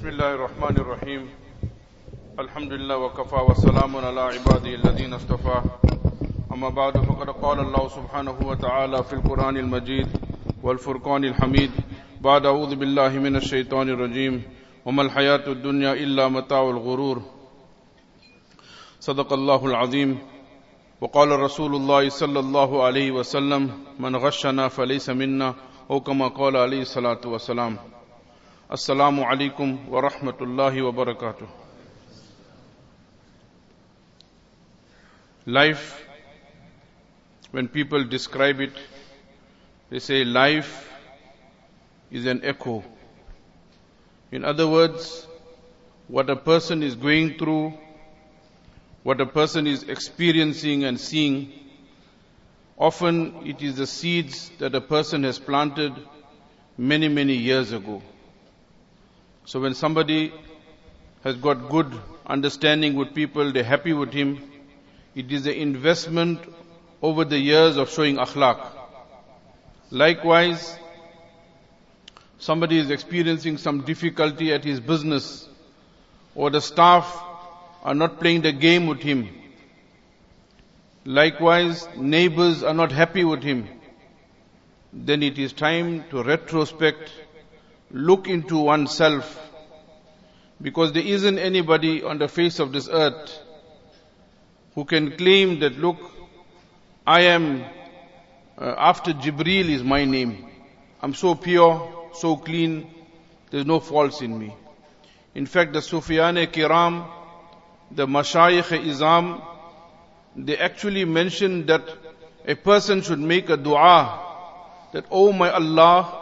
بسم الله الرحمن الرحيم الحمد لله وكفى وسلام على عباده الذين اصطفى أما بعد، فقد قال الله سبحانه وتعالى في القرآن المجيد والفرقان الحميد بعد أعوذ بالله من الشيطان الرجيم وما الحياة الدنيا إلا متاع الغرور۔ صدق الله العظيم وقال رسول الله صلى الله عليه وسلم، من غشنا فليس منا أو كما قال عليه الصلاة والسلام۔ السلام عليكم ورحمة الله وبركاته Life, when people describe it, they say life is an echo. In other words, what a person is going through, what a person is experiencing and seeing, often it is the seeds that a person has planted many, many years ago. So when somebody has got good understanding with people, they're happy with him, it is an investment over the years of showing akhlaq. Likewise, somebody is experiencing some difficulty at his business, or the staff are not playing the game with him. Likewise, neighbors are not happy with him. Then it is time to retrospect, look into oneself, because there isn't anybody on the face of this earth who can claim that, look, I am, uh, after Jibreel is my name. I'm so pure, so clean, there's no faults in me. In fact, the Sufiya Kiram, the Mashayikh Izam, they actually mentioned that a person should make a dua that, Oh my Allah,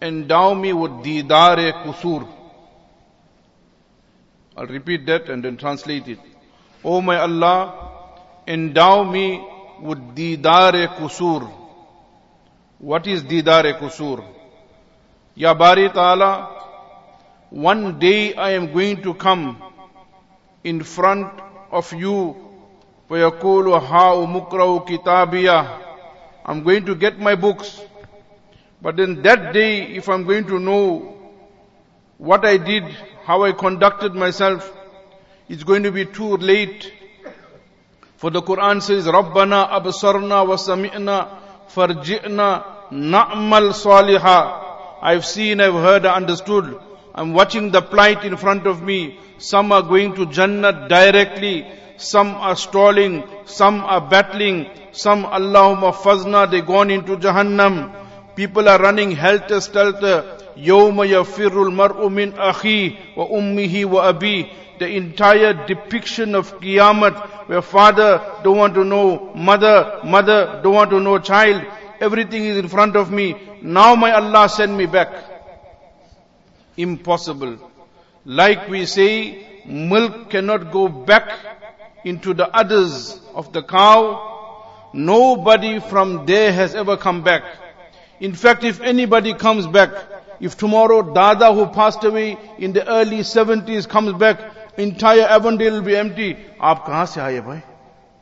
endow me with didare kusur. I'll repeat that and then translate it. Oh my Allah, endow me with didare kusur. What is didare kusur? Ya Bari Ta'ala, one day I am going to come in front of you وَيَقُولُ هَاُ مُكْرَوْ كِتَابِيَا I'm going to get my books. But then that day, if I'm going to know what I did, how I conducted myself, it's going to be too late. For the Quran says, رَبَّنَا أَبْصَرْنَا وَسَمِعْنَا فَارْجِئْنَا نَعْمَلْ صَالِحًا I've seen, I've heard, I understood. I'm watching the plight in front of me. Some are going to Jannah directly. Some are stalling. Some are battling. Some, Allahumma fazna, they gone into Jahannam. People are running helter skelter. يَوْمَ يَفِرُّ الْمَرْءُ مِنْ أَخِيهِ وَأُمِّهِ وَأَبِيهِ the entire depiction of Qiyamah, where father don't want to know mother, mother don't want to know child, everything is in front of me. Now my Allah send me back. Impossible. Like we say, milk cannot go back into the udders of the cow. Nobody from there has ever come back. In fact, if anybody comes back, if tomorrow Dada who passed away in the early 70s comes back, entire Avondale will be empty.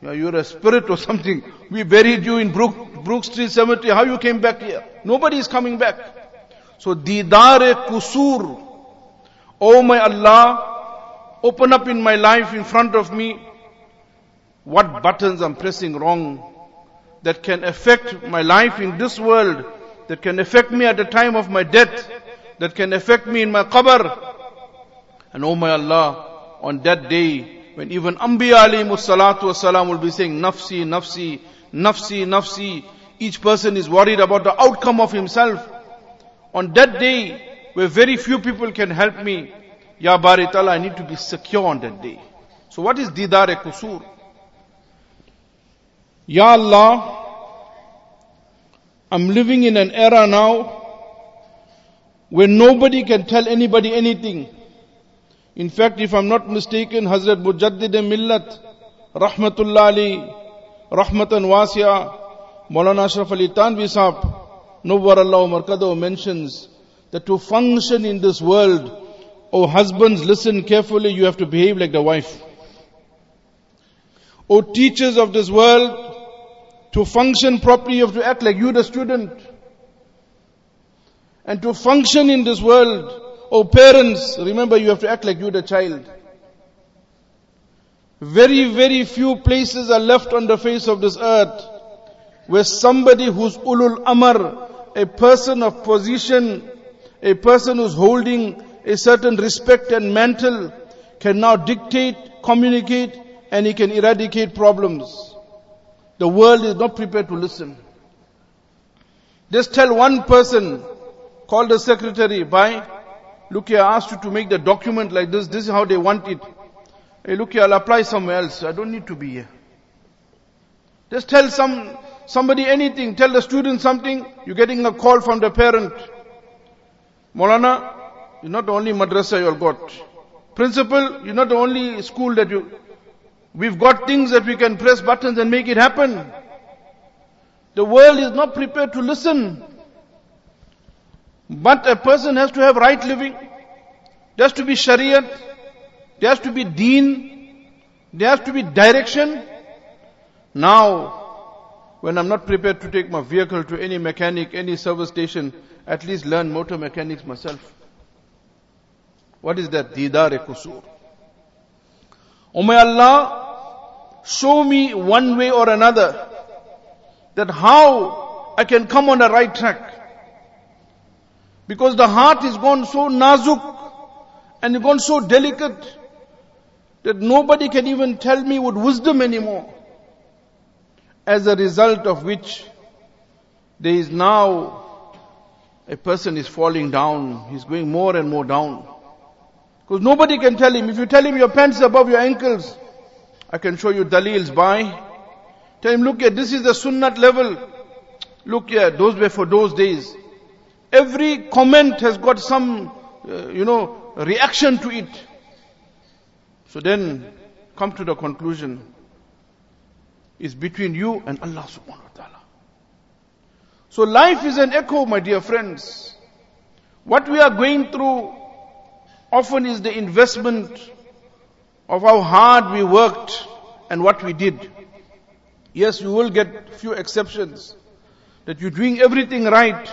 You're a spirit or something. We buried you in Brook, Brook Street Cemetery. How you came back here? Nobody is coming back. So, Didar Kusur. Oh my Allah, open up in my life in front of me what buttons I'm pressing wrong that can affect my life in this world, that can affect me at the time of my death, that can affect me in my qabr. And oh my Allah, on that day, when even Anbiya alayhi salatu wasalam will be saying, Nafsi, Nafsi, Nafsi, Nafsi, each person is worried about the outcome of himself. On that day, where very few people can help me, Ya Bari Ta'ala, I need to be secure on that day. So what is Didar e Kusur? Ya Allah, I'm living in an era now where nobody can tell anybody anything. In fact, if I'm not mistaken, Hazrat Mujaddid Millat, Rahmatullah Ali, Rahmatan Wasya, Maulana Ashraf Ali Thanvi Saab, Nawwar Allah Markado mentions that to function in this world, oh husbands, listen carefully, you have to behave like the wife. Oh teachers of this world, to function properly, you have to act like you the student. And to function in this world, Oh parents, remember you have to act like you're the child. Very, very few places are left on the face of this earth where somebody who's ulul amr, a person of position, a person who's holding a certain respect and mantle can now dictate, communicate, and he can eradicate problems. The world is not prepared to listen. Just tell one person, call the secretary, by, look here, I asked you to make the document like this, this is how they want it. Hey, look here, I'll apply somewhere else. I don't need to be here. Just tell some, somebody anything. Tell the student something. You're getting a call from the parent. Molana, you're not the only madrasa you've got. Principal, you're not the only school that you, we've got things that we can press buttons and make it happen. The world is not prepared to listen. But a person has to have right living. There has to be shariat. There has to be deen. There has to be direction. Now, when I'm not prepared to take my vehicle to any mechanic, any service station, at least learn motor mechanics myself. What is that? Didar-e-kusur. Oh my Allah, show me one way or another that how I can come on the right track. Because the heart is gone so nazuk and gone so delicate that nobody can even tell me with wisdom anymore. As a result of which, there is now a person is falling down. He's going more and more down. Because nobody can tell him. If you tell him your pants above your ankles, I can show you dalils by. Tell him, look here, this is the sunnat level. Look here, those were for those days. Every comment has got some, uh, you know, reaction to it. So then come to the conclusion. It's between you and Allah subhanahu wa ta'ala. So life is an echo, my dear friends. What we are going through often is the investment of how hard we worked and what we did. Yes, you will get few exceptions that you're doing everything right,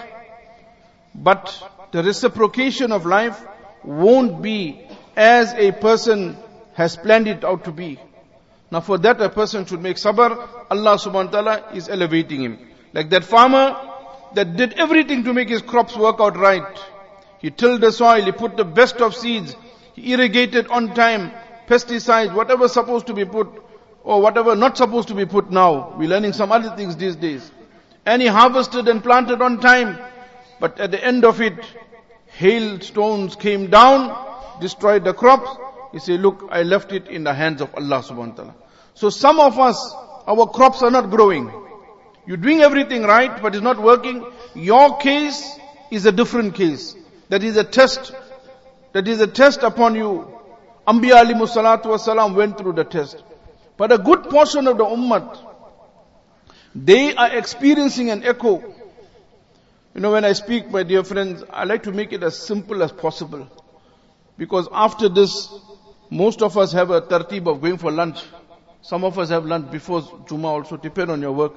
but the reciprocation of life won't be as a person has planned it out to be. Now for that a person should make sabr. Allah subhanahu wa ta'ala is elevating him. Like that farmer that did everything to make his crops work out right. He tilled the soil, he put the best of seeds, he irrigated on time, pesticides, whatever supposed to be put, or whatever not supposed to be put now. We're learning some other things these days. And he harvested and planted on time. But at the end of it, hailstones came down, destroyed the crops, he said, look, I left it in the hands of Allah subhanahu wa ta'ala. So some of us, our crops are not growing. You're doing everything right, but it's not working. Your case is a different case. That is a test. That is a test upon you. Anbiya alayhi salatu wasalam went through the test. But a good portion of the ummah, they are experiencing an echo. You know, when I speak, my dear friends, I like to make it as simple as possible. Because after this, most of us have a tartib of going for lunch. Some of us have lunch before Juma also, depend on your work.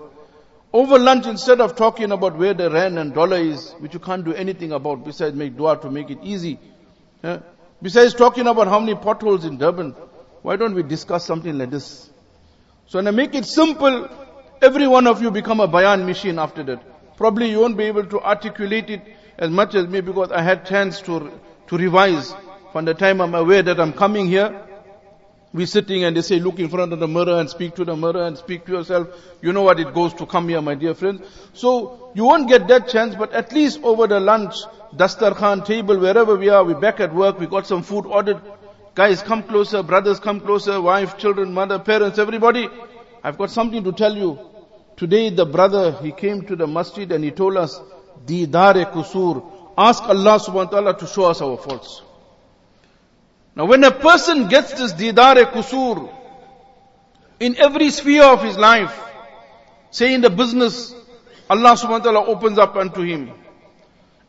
Over lunch, instead of talking about where the rand and dollar is, which you can't do anything about besides make dua to make it easy. Besides talking about how many potholes in Durban, why don't we discuss something like this? So when I make it simple, every one of you become a bayan machine after that. Probably you won't be able to articulate it as much as me because I had chance to, to revise from the time I'm aware that I'm coming here, we sitting and they say, look in front of the mirror and speak to the mirror and speak to yourself. You know what it goes to come here, my dear friends. So, you won't get that chance, but at least over the lunch, Dastar Khan table, wherever we are, we're back at work, we got some food ordered. Guys, come closer, brothers come closer, wife, children, mother, parents, everybody. I've got something to tell you. Today the brother, he came to the masjid and he told us, Didare kusur. Ask Allah subhanahu wa ta'ala to show us our faults. Now when a person gets this didar kusur in every sphere of his life, say in the business, Allah subhanahu wa ta'ala opens up unto him.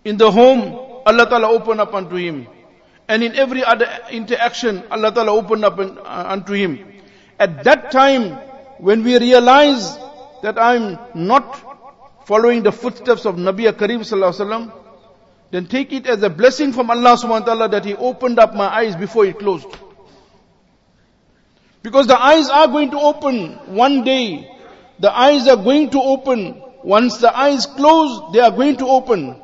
In the home, Allah ta'ala open up unto him. And in every other interaction, Allah ta'ala open up uh, unto him. At that time, when we realize that I'm not following the footsteps of Nabi Kareem sallallahu alaihi wasallam, then take it as a blessing from Allah subhanahu wa ta'ala that He opened up my eyes before it closed. Because the eyes are going to open one day. The eyes are going to open. Once the eyes close, they are going to open.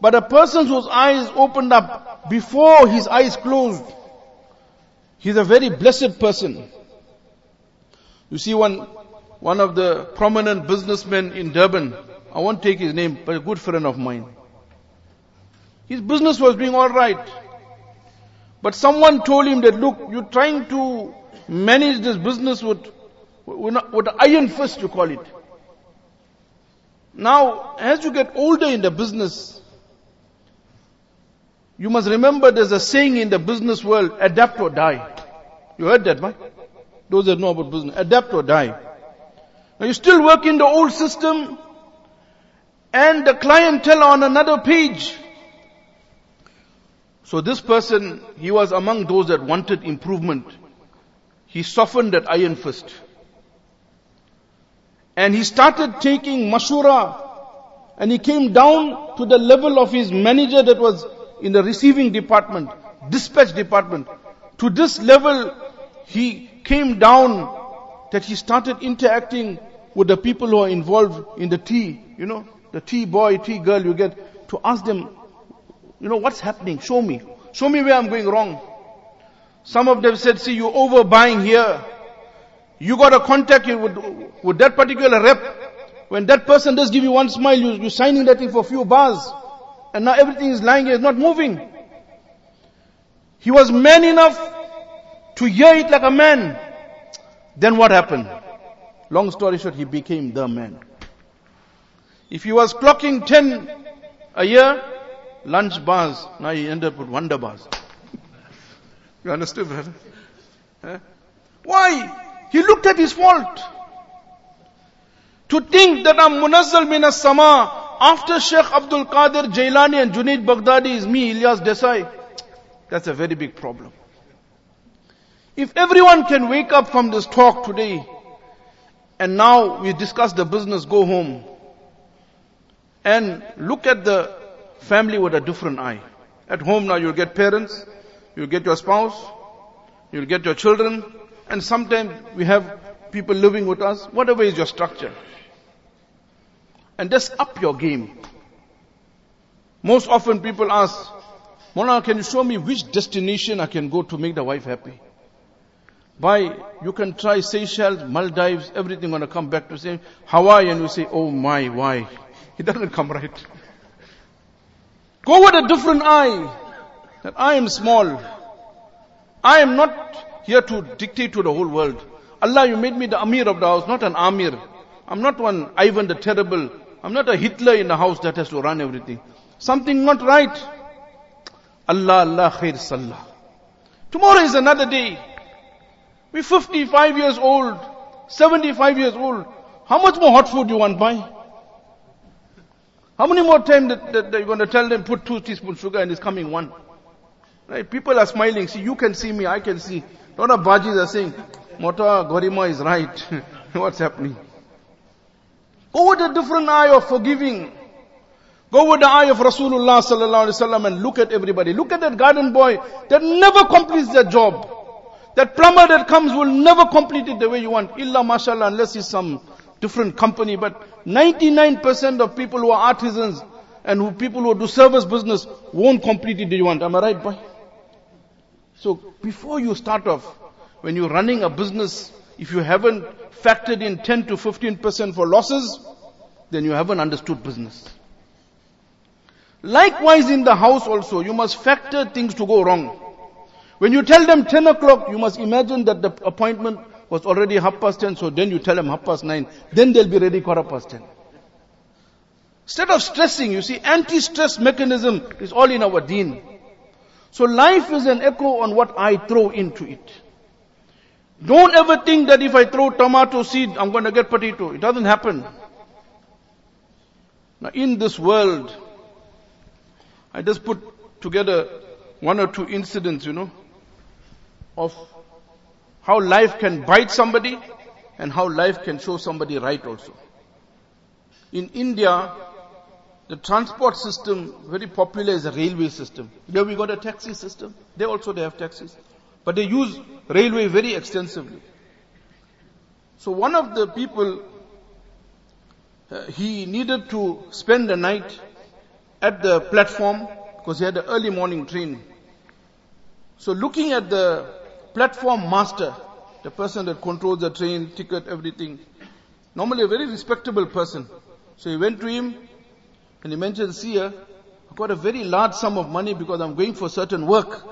But a person whose eyes opened up before his eyes closed, he's a very blessed person. You see one, one of the prominent businessmen in Durban, I won't take his name, but a good friend of mine. His business was doing alright. But someone told him that, look, you're trying to manage this business with, with, with iron fist, you call it. Now, as you get older in the business, you must remember there's a saying in the business world, adapt or die. You heard that, right? Those that know about business, adapt or die. Now you still work in the old system and the clientele on another page. So this person, he was among those that wanted improvement. He softened that iron fist. And he started taking mashura and he came down to the level of his manager that was in the receiving department, dispatch department. To this level, he came down that he started interacting with the people who are involved in the tea, you know, the tea boy, tea girl, you get to ask them, you know, what's happening? Show me. Show me where I'm going wrong. Some of them said, see, you're overbuying here. You got to contact with, with that particular rep. When that person does give you one smile, you, you're signing that thing for a few bars. And now everything is lying here, it's not moving. He was man enough to hear it like a man. Then what happened? Long story short, he became the man. If he was clocking 10 a year, lunch bars, now he ended up with wonder bars. you understood, brother? Huh? Why? He looked at his fault. To think that I'm munazzal min as-sama after Sheikh Abdul Qadir Jailani and Junaid Baghdadi is me, Ilyaas Desai. That's a very big problem. If everyone can wake up from this talk today, and now we discuss the business, go home, and look at the family with a different eye. At home now you'll get parents, you'll get your spouse, you'll get your children, and sometimes we have people living with us, whatever is your structure and just up your game. Most often people ask, Mona, can you show me which destination I can go to make the wife happy? Why? You can try Seychelles, Maldives, everything gonna come back to say Hawaii and you say, oh my, why? It doesn't come right. Go with a different eye. That I am small. I am not here to dictate to the whole world. Allah, you made me the Amir of the house, not an Amir. I'm not one Ivan the Terrible. I'm not a Hitler in the house that has to run everything. Something not right. Allah, Allah, khair sallah. Tomorrow is another day. We're 55 years old, 75 years old. How much more hot food you want buy? How many more times that, that, that you're going to tell them put two teaspoons sugar and it's coming one? Right? People are smiling. See, you can see me, I can see. A lot of bajis are saying, Mota Gorima is right. What's happening? Go with a different eye of forgiving. Go with the eye of Rasulullah sallallahu alaihi wasallam and look at everybody. Look at that garden boy that never completes their job. That plumber that comes will never complete it the way you want. Illa mashallah, unless he's some different company. But 99% of people who are artisans and who people who do service business won't complete it the way you want. Am I right, boy? So before you start off, when you're running a business, if you haven't factored in 10 to 15% for losses, then you haven't understood business. Likewise in the house also, you must factor things to go wrong. When you tell them 10 o'clock, you must imagine that the appointment was already half past 10, so then you tell them half past 9. Then they'll be ready quarter past 10. Instead of stressing, you see, anti-stress mechanism is all in our deen. So life is an echo on what I throw into it. Don't ever think that if I throw tomato seed, I'm going to get potato. It doesn't happen. Now in this world, I just put together one or two incidents, you know, of how life can bite somebody and how life can show somebody right also. In India, the transport system, very popular is a railway system. There we got a taxi system. They also they have taxis. But they use railway very extensively. So one of the people, uh, he needed to spend the night at the platform because he had an early morning train. So looking at the platform master, the person that controls the train, ticket, everything, normally a very respectable person. So he went to him and he mentioned, see I've got a very large sum of money because I'm going for certain work.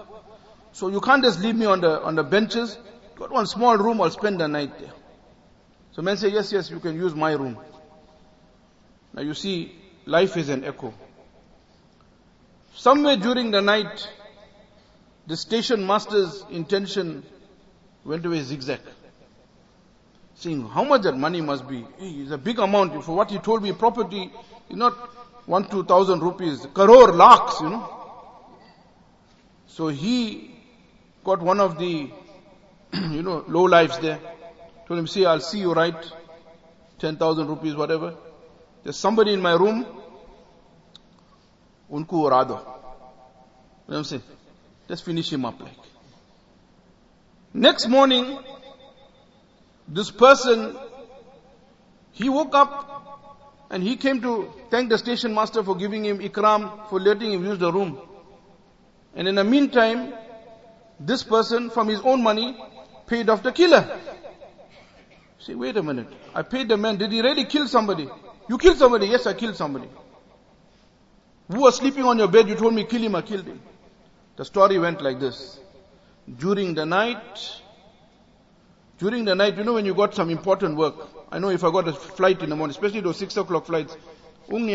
So you can't just leave me on the, on the benches. Got one small room, I'll spend the night there. So men say, yes, yes, you can use my room. Now you see, life is an echo. Somewhere during the night, the station master's intention went away zigzag. Seeing how much that money must be. It's a big amount. For what he told me, property is not one, two thousand rupees, crore, lakhs, you know. So he got one of the, you know, low lives there. Told him, see, I'll see you right. 10,000 rupees, whatever. There's somebody in my room. Unku orado. You know what I'm saying? Just finish him up like. Next morning, this person, he woke up and he came to thank the station master for giving him ikram, for letting him use the room. And in the meantime, this person from his own money paid off the killer. Say, wait a minute. I paid the man. Did he really kill somebody? You killed somebody? Yes, I killed somebody. Who was sleeping on your bed? You told me kill him. I killed him. The story went like this. During the night, during the night, you know when you got some important work. I know if I got a flight in the morning, especially those six o'clock flights, when you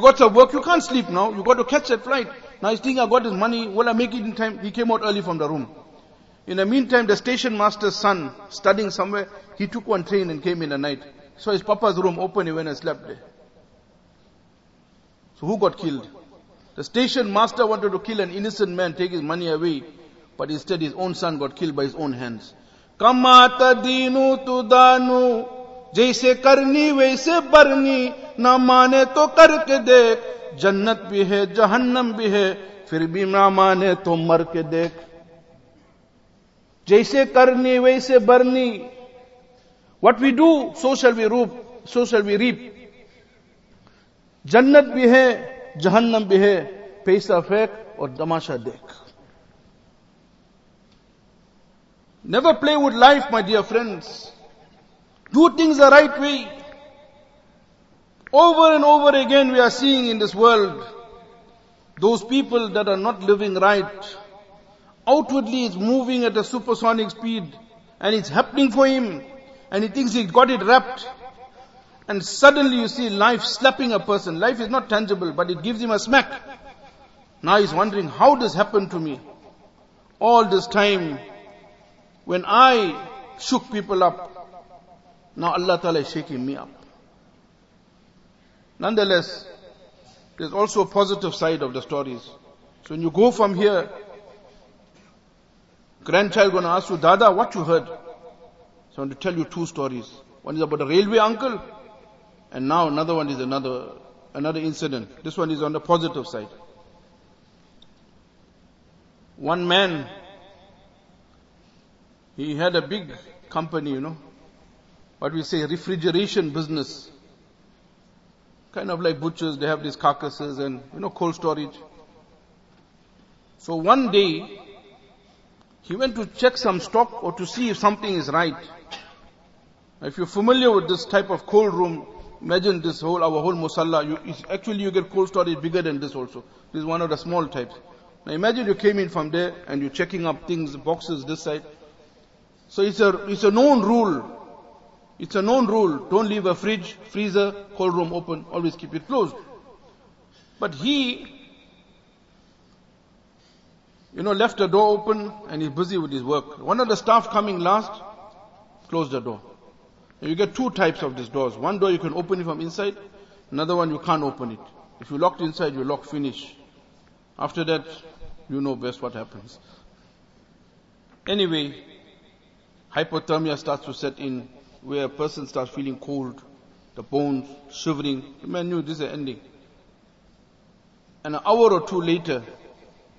got some work, you can't sleep now. You got to catch that flight. Now thinking I got his money. Will I make it in time? He came out early from the room. In the meantime, the station master's son, studying somewhere, he took one train and came in the night. So his papa's room open, he went and slept there. So who got killed? The station master wanted to kill an innocent man, take his money away, but instead his own son got killed by his own hands. Kamata dinu tu danu, jaise karni waise barni, na mane to karke dek, jannat bhi hai, jahannam bhi hai, fir bhi na mane to mar ke dekh. Jaise karni waise barni, what we do, so shall we reap, so shall we reap. Jannat bhi hai, जहन्नम भी है पैसा फेंक और तमाशा देख Never play with life, my dear friends. Do things the right way. Over and over again we are seeing in this world those people that are not living right Outwardly it's moving at a supersonic speed and it's happening for him and he thinks he got it wrapped. And suddenly you see life slapping a person. Life is not tangible, but it gives him a smack. Now he's wondering, how this happened to me? All this time, when I shook people up, now Allah Ta'ala is shaking me up. Nonetheless, there's also a positive side of the stories. So when you go from here, grandchild to ask you, Dada, what you heard? So I want to tell you two stories. One is about a railway uncle, and now another one is another, another incident. This one is on the positive side. One man, he had a big company, you know, what we say refrigeration business. Kind of like butchers, they have these carcasses and, you know, cold storage. So one day, he went to check some stock or to see if something is right. If you're familiar with this type of cold room, imagine this whole, our whole musalla, you, actually you get cold storage bigger than this also. This is one of the small types. Now imagine you came in from there and you're checking up things, boxes this side. So it's a, it's a known rule. It's a known rule. Don't leave a fridge, freezer, cold room open. Always keep it closed. But he you know, left the door open and he's busy with his work. One of the staff coming last, close the door. You get two types of these doors. One door you can open it from inside, another one you can't open it. If you locked inside, you lock finish. After that, you know best what happens. Anyway, hypothermia starts to set in where a person starts feeling cold. the bones shivering. The man knew this is ending. And an hour or two later,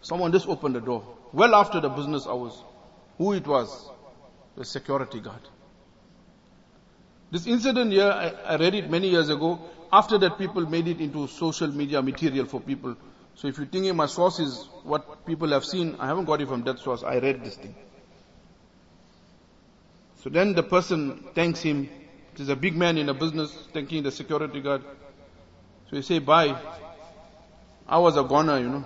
someone just opened the door. Well after the business hours. Who it was? The security guard. This incident here, I, I read it many years ago. After that, people made it into social media material for people. So if you're thinking my source is what people have seen, I haven't got it from that source. I read this thing. So then the person thanks him. There's a big man in a business thanking the security guard. So he say, bye. I was a goner, you know.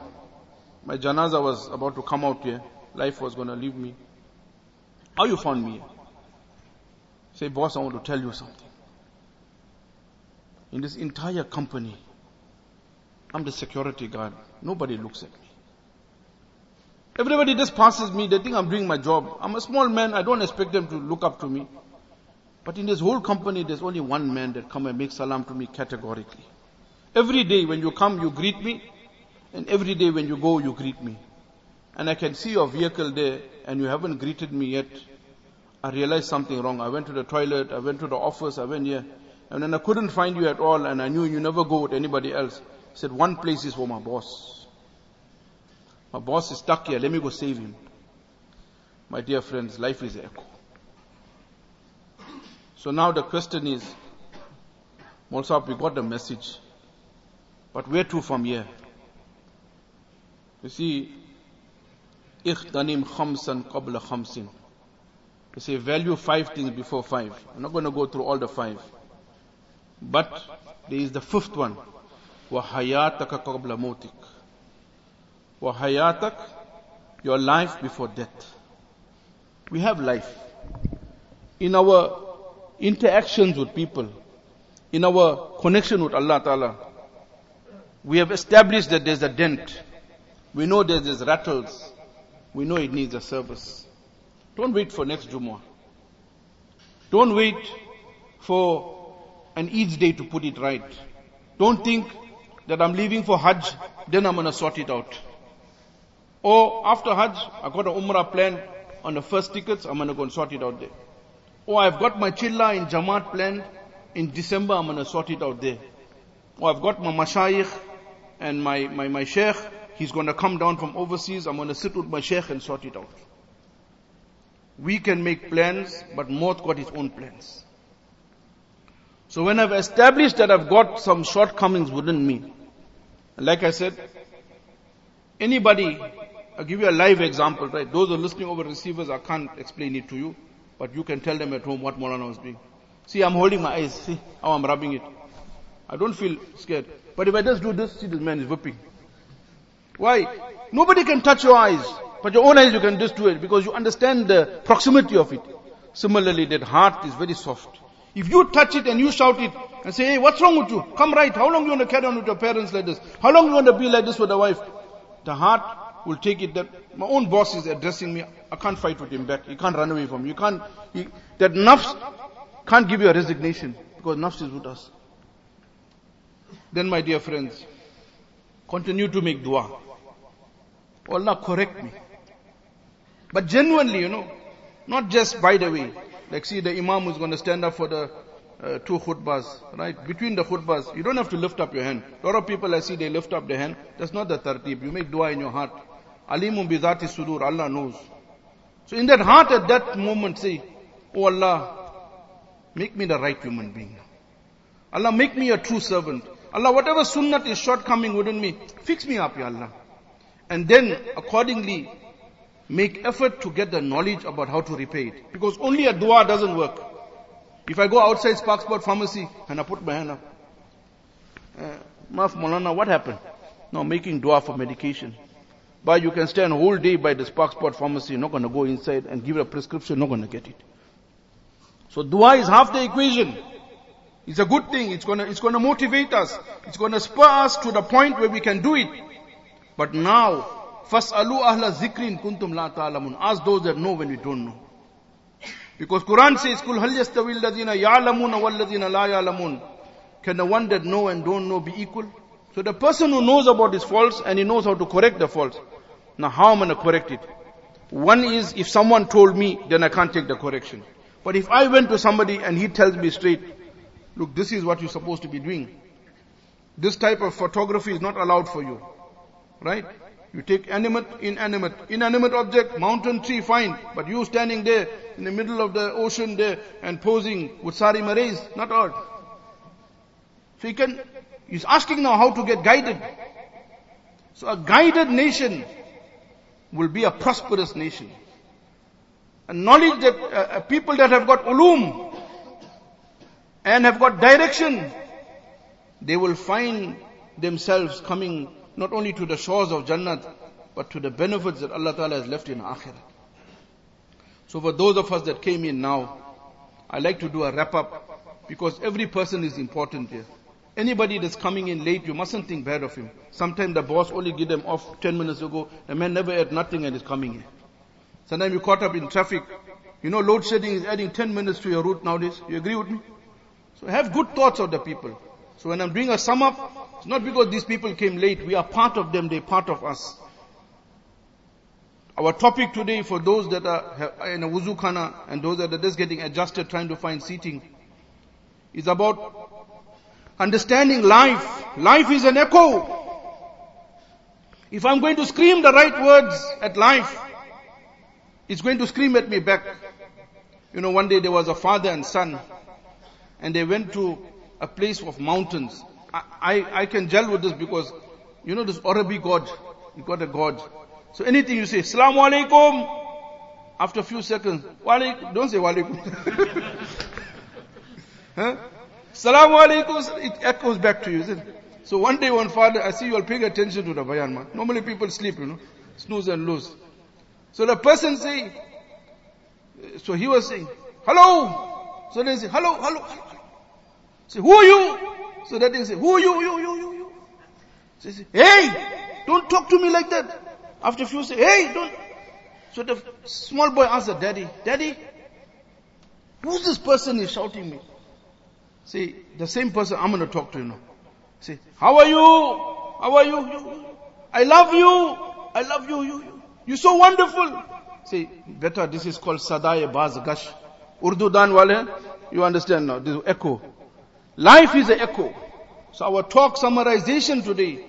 My janaza was about to come out here. Life was going to leave me. How you found me? Say, boss, I want to tell you something. In this entire company, I'm the security guard. Nobody looks at me. Everybody just passes me. They think I'm doing my job. I'm a small man. I don't expect them to look up to me. But in this whole company, there's only one man that come and make salam to me categorically. Every day when you come, you greet me. And every day when you go, you greet me. And I can see your vehicle there and you haven't greeted me yet. I realized something wrong. I went to the toilet, I went to the office, I went here. And then I couldn't find you at all and I knew you never go with anybody else. I said, one place is for my boss. My boss is stuck here. Let me go save him. My dear friends, life is echo. So now the question is, Molsap, we got the message. But where to from here? You see, اغتنم خمسا قبل خمسين. You say value five things before five. I'm not going to go through all the five. But there is the fifth one. وَحَيَاتَكَ قَبْلَ مَوْتِكَ وَحَيَاتَكَ Your life before death. We have life. In our interactions with people, in our connection with Allah Ta'ala, we have established that there's a dent. We know that there's rattles. We know it needs a service. Don't wait for next Jumu'ah. Don't wait for an Eid day to put it right. Don't think that I'm leaving for Hajj, then I'm gonna sort it out. Or after Hajj, I got an Umrah plan on the first tickets, I'm gonna go and sort it out there. Or I've got my Chilla in Jamaat planned, in December I'm gonna sort it out there. Or I've got my Mashayikh and my, my, my Sheikh, he's gonna come down from overseas, I'm gonna sit with my Sheikh and sort it out. We can make plans, but Maut got his own plans. So when I've established that I've got some shortcomings within me, like I said, anybody, I'll give you a live example, right? Those who are listening over receivers, I can't explain it to you, but you can tell them at home what Molana was doing. See, I'm holding my eyes. See how I'm rubbing it. I don't feel scared. But if I just do this, see this man is whipping. Why? Nobody can touch your eyes. But your own eyes you can just do it because you understand the proximity of it. Similarly, that heart is very soft. If you touch it and you shout it and say, hey, what's wrong with you? Come right. How long you want to carry on with your parents like this? How long you want to be like this with the wife? The heart will take it that my own boss is addressing me. I can't fight with him back. He can't run away from me. You can't, he, that nafs can't give you a resignation because nafs is with us. Then my dear friends, continue to make dua. Allah correct me. But genuinely, you know, not just by the way. Like see the imam who's going to stand up for the uh, two khutbas, right? Between the khutbas, you don't have to lift up your hand. A lot of people I see they lift up their hand. That's not the tartib. You make dua in your heart. Alimun bizati sudur. Allah knows. So in that heart at that moment say, Oh Allah, make me the right human being. Allah make me a true servant. Allah whatever sunnat is shortcoming within me, fix me up, Ya Allah. And then accordingly make effort to get the knowledge about how to repay it. Because only a dua doesn't work. If I go outside Sparksport pharmacy and I put my hand up, uh, Maf Molana, what happened? No, making dua for medication. But you can stand whole day by the Sparksport pharmacy, not going to go inside and give a prescription, not going to get it. So dua is half the equation. It's a good thing. It's to, it's to motivate us. It's to spur us to the point where we can do it. But now, Fas'alu ahla zikrin kuntum la ta'lamun. Ask those that know when we don't know. Because Quran says, Kul hal yastawi alladhina ya'lamuna wal ladhina la ya'lamun. Can the one that know and don't know be equal? So the person who knows about his faults and he knows how to correct the faults. Now how am I going to correct it? One is if someone told me, then I can't take the correction. But if I went to somebody and he tells me straight, look, this is what you're supposed to be doing. This type of photography is not allowed for you. Right? You take animate, inanimate, inanimate object, mountain tree, fine. But you standing there in the middle of the ocean there and posing with sari marais, not art. So he can, he's asking now how to get guided. So a guided nation will be a prosperous nation. A knowledge that, uh, uh people that have got ulum and have got direction, they will find themselves coming not only to the shores of Jannat, but to the benefits that Allah Ta'ala has left in Akhirah. So for those of us that came in now, I like to do a wrap up because every person is important here. Anybody that's coming in late, you mustn't think bad of him. Sometimes the boss only give them off 10 minutes ago. The man never ate nothing and is coming here. Sometimes you caught up in traffic. You know load shedding is adding 10 minutes to your route nowadays. You agree with me? So have good thoughts of the people. So when I'm doing a sum up, it's not because these people came late. We are part of them. They're part of us. Our topic today for those that are in a wuzu khana and those that are just getting adjusted trying to find seating is about understanding life. Life is an echo. If I'm going to scream the right words at life, it's going to scream at me back. You know, one day there was a father and son and they went to a place of mountains. I, I, I can gel with this because, you know, this Arabic God, you got a God. So anything you say, Assalamu alaikum, after a few seconds, walaikum, don't say walaikum. huh? Alaikum, it echoes back to you, isn't it? So one day one father, I see you are paying attention to the bayan man. Normally people sleep, you know, snooze and lose. So the person say, so he was saying, hello. So they say, hello, hello, hello. Say, who you? So that they say, who you, you, you, you, you? So say, hey, don't talk to me like that. After a few say, hey, don't. So the small boy answered, daddy, daddy, who's this person is shouting me? See, the same person I'm going to talk to you now. Say, how are you? How are you? you? I love you. I love you. You, you. You're so wonderful. See, better, this is called Sadaye Baz Gash. Urdu dan wale, you understand now, this echo. Life is an echo. So our talk summarization today,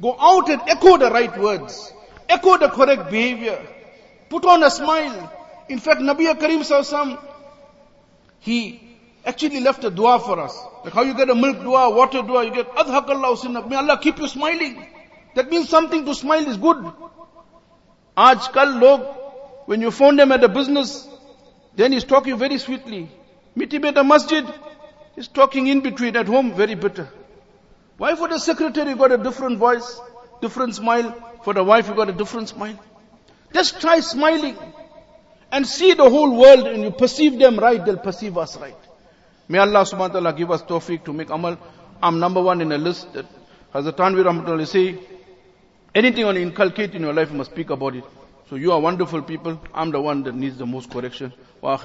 go out and echo the right words. Echo the correct behavior. Put on a smile. In fact, Nabi Karim Sallallahu he actually left a dua for us. Like how you get a milk dua, water dua, you get adhakallahu sinnak. May Allah keep you smiling. That means something to smile is good. Aajkal log, when you phone them at a business, then he's talking very sweetly. Miti beta masjid, He's talking in between at home, very bitter. Why for the secretary got a different voice, different smile? For the wife you got a different smile? Just try smiling and see the whole world and you perceive them right, they'll perceive us right. May Allah subhanahu wa ta'ala give us tawfiq to make amal. I'm number one in a list that Hazrat Thanvi Rahmatullah say, anything on inculcate in your life, you must speak about it. So you are wonderful people. I'm the one that needs the most correction. Wa